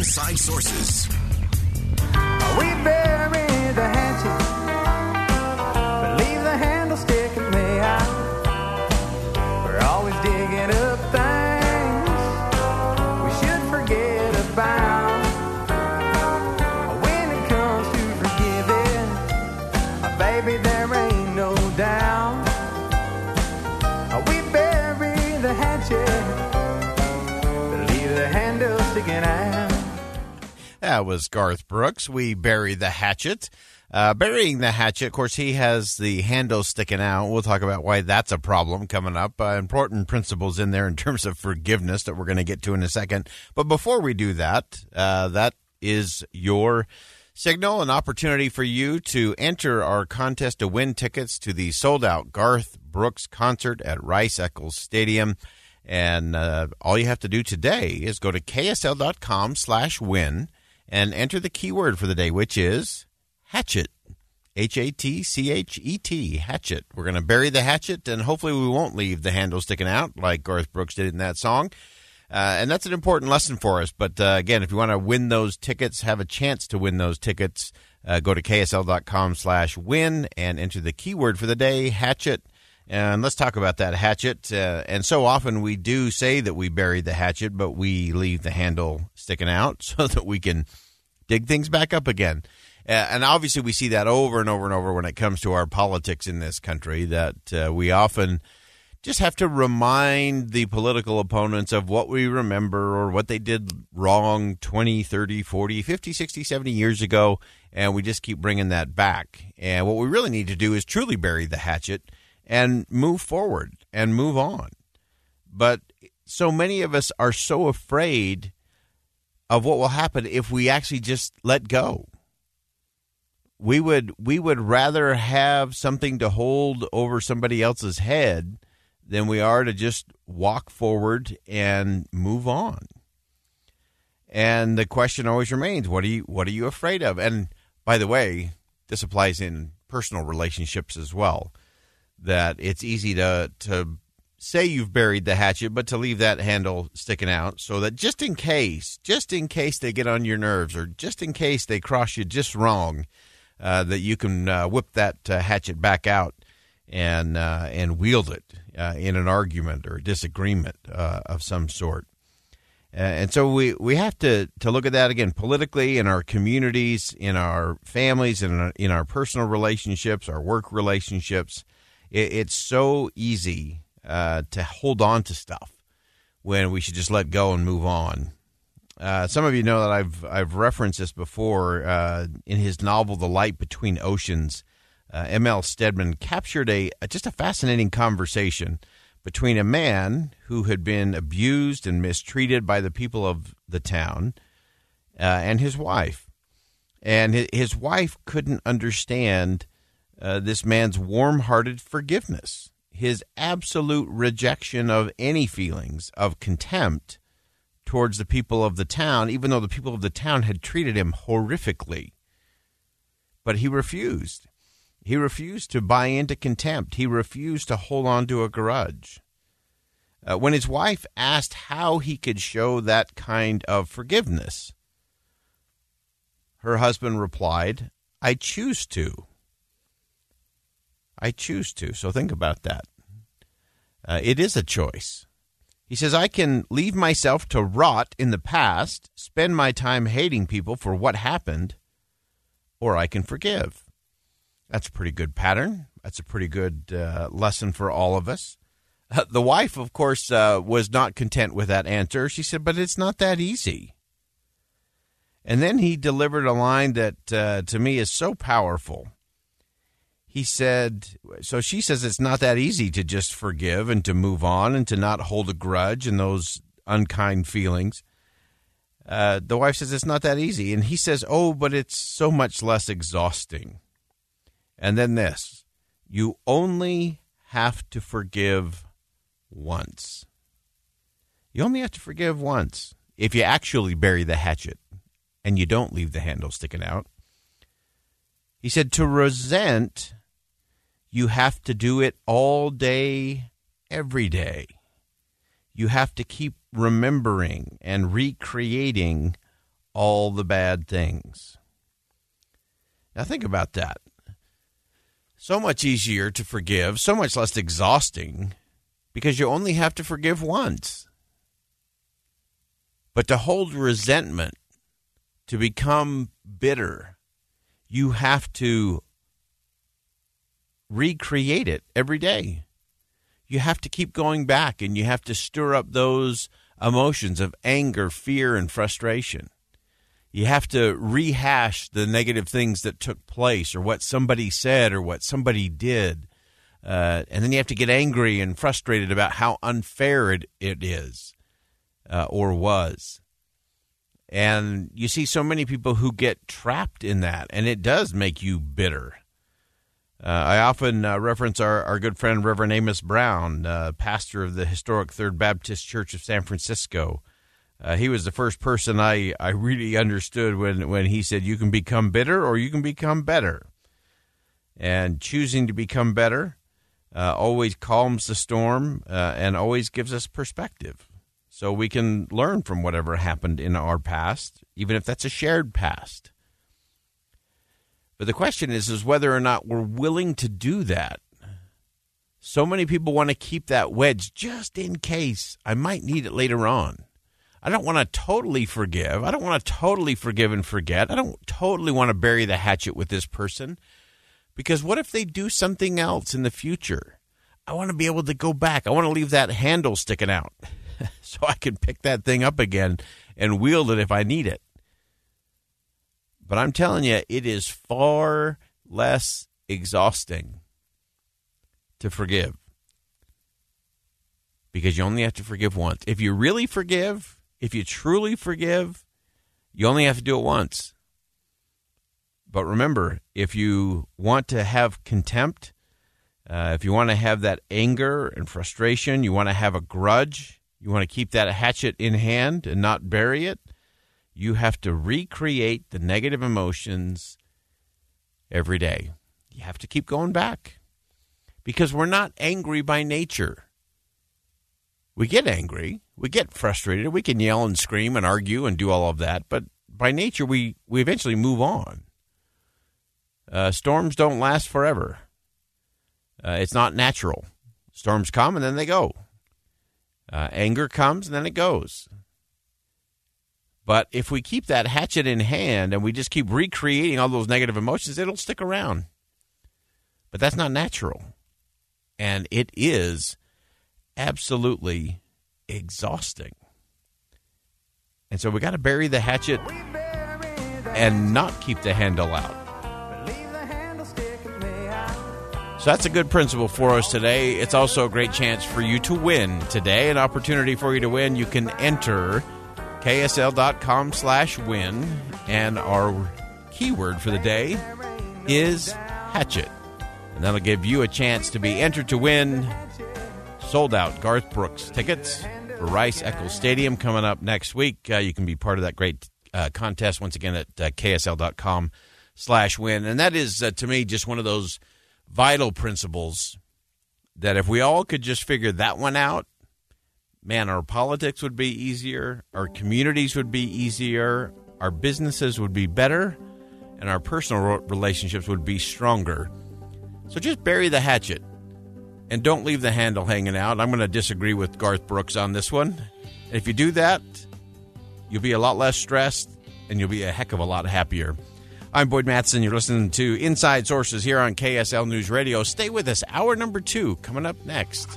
Inside Sources. That was Garth Brooks. We bury the hatchet. Uh, burying the hatchet, of course, he has the handle sticking out. We'll talk about why that's a problem coming up. Uh, important principles in there in terms of forgiveness that we're going to get to in a second. But before we do that, uh, that is your signal, an opportunity for you to enter our contest to win tickets to the sold out Garth Brooks concert at Rice Eccles Stadium. And uh, all you have to do today is go to ksl.com slash win and enter the keyword for the day, which is hatchet. H A T C H E T, hatchet. We're going to bury the hatchet, and hopefully, we won't leave the handle sticking out like Garth Brooks did in that song. Uh, and that's an important lesson for us. But uh, again, if you want to win those tickets, have a chance to win those tickets, uh, go to ksl.com slash win and enter the keyword for the day, hatchet. And let's talk about that hatchet. Uh, and so often we do say that we buried the hatchet, but we leave the handle sticking out so that we can dig things back up again. Uh, and obviously, we see that over and over and over when it comes to our politics in this country, that uh, we often just have to remind the political opponents of what we remember or what they did wrong 20, 30, 40, 50, 60, 70 years ago. And we just keep bringing that back. And what we really need to do is truly bury the hatchet and move forward and move on. But so many of us are so afraid of what will happen if we actually just let go. We would we would rather have something to hold over somebody else's head than we are to just walk forward and move on. And the question always remains, what are you what are you afraid of? And by the way, this applies in personal relationships as well. That it's easy to to say you've buried the hatchet, but to leave that handle sticking out so that just in case, just in case they get on your nerves or just in case they cross you just wrong, uh, that you can uh, whip that uh, hatchet back out and uh, and wield it uh, in an argument or disagreement uh, of some sort. And so we, we have to, to look at that again politically in our communities, in our families, in our, in our personal relationships, our work relationships. It, it's so easy uh, to hold on to stuff when we should just let go and move on. Uh, some of you know that I've I've referenced this before uh, in his novel *The Light Between Oceans*. Uh, M.L. Stedman captured a just a fascinating conversation between a man who had been abused and mistreated by the people of the town uh, and his wife, and his, his wife couldn't understand uh, this man's warm-hearted forgiveness his absolute rejection of any feelings of contempt towards the people of the town, even though the people of the town had treated him horrifically. But he refused. He refused to buy into contempt. He refused to hold on to a grudge. Uh, when his wife asked how he could show that kind of forgiveness, her husband replied, I choose to. I choose to. So think about that. Uh, it is a choice. He says, I can leave myself to rot in the past, spend my time hating people for what happened, or I can forgive. That's a pretty good pattern. That's a pretty good uh, lesson for all of us. Uh, the wife, of course, uh, was not content with that answer. She said, But it's not that easy. And then he delivered a line that uh, to me is so powerful he said, so she says it's not that easy to just forgive and to move on and to not hold a grudge and those unkind feelings. Uh, the wife says it's not that easy. And he says, Oh, but it's so much less exhausting. And then this you only have to forgive once. You only have to forgive once if you actually bury the hatchet and you don't leave the handle sticking out. He said, To resent, you have to do it all day, every day. You have to keep remembering and recreating all the bad things. Now, think about that. So much easier to forgive, so much less exhausting because you only have to forgive once. But to hold resentment, to become bitter, you have to recreate it every day. You have to keep going back and you have to stir up those emotions of anger, fear, and frustration. You have to rehash the negative things that took place or what somebody said or what somebody did. Uh, and then you have to get angry and frustrated about how unfair it, it is uh, or was. And you see so many people who get trapped in that, and it does make you bitter. Uh, I often uh, reference our, our good friend Reverend Amos Brown, uh, pastor of the historic Third Baptist Church of San Francisco. Uh, he was the first person I, I really understood when, when he said, You can become bitter or you can become better. And choosing to become better uh, always calms the storm uh, and always gives us perspective. So we can learn from whatever happened in our past, even if that's a shared past. But the question is, is whether or not we're willing to do that. So many people want to keep that wedge just in case I might need it later on. I don't want to totally forgive. I don't want to totally forgive and forget. I don't totally want to bury the hatchet with this person because what if they do something else in the future? I want to be able to go back. I want to leave that handle sticking out so I can pick that thing up again and wield it if I need it. But I'm telling you, it is far less exhausting to forgive because you only have to forgive once. If you really forgive, if you truly forgive, you only have to do it once. But remember, if you want to have contempt, uh, if you want to have that anger and frustration, you want to have a grudge, you want to keep that hatchet in hand and not bury it, you have to recreate the negative emotions every day. You have to keep going back because we're not angry by nature. We get angry, we get frustrated, we can yell and scream and argue and do all of that, but by nature, we, we eventually move on. Uh, storms don't last forever. Uh, it's not natural. Storms come and then they go. Uh, anger comes and then it goes. But if we keep that hatchet in hand and we just keep recreating all those negative emotions, it'll stick around. But that's not natural. And it is absolutely exhausting. And so we got to bury the hatchet and not keep the handle out. So that's a good principle for us today. It's also a great chance for you to win today. An opportunity for you to win. You can enter ksl.com slash win. And our keyword for the day is hatchet. And that'll give you a chance to be entered to win sold out garth brooks tickets for rice eccles stadium coming up next week. Uh, you can be part of that great uh, contest once again at uh, ksl.com slash win. And that is uh, to me just one of those vital principles that if we all could just figure that one out man, our politics would be easier, our communities would be easier, our businesses would be better, and our personal relationships would be stronger. So just bury the hatchet and don't leave the handle hanging out. I'm going to disagree with Garth Brooks on this one. And if you do that, you'll be a lot less stressed and you'll be a heck of a lot happier. I'm Boyd Matheson. You're listening to Inside Sources here on KSL News Radio. Stay with us. Hour number two coming up next.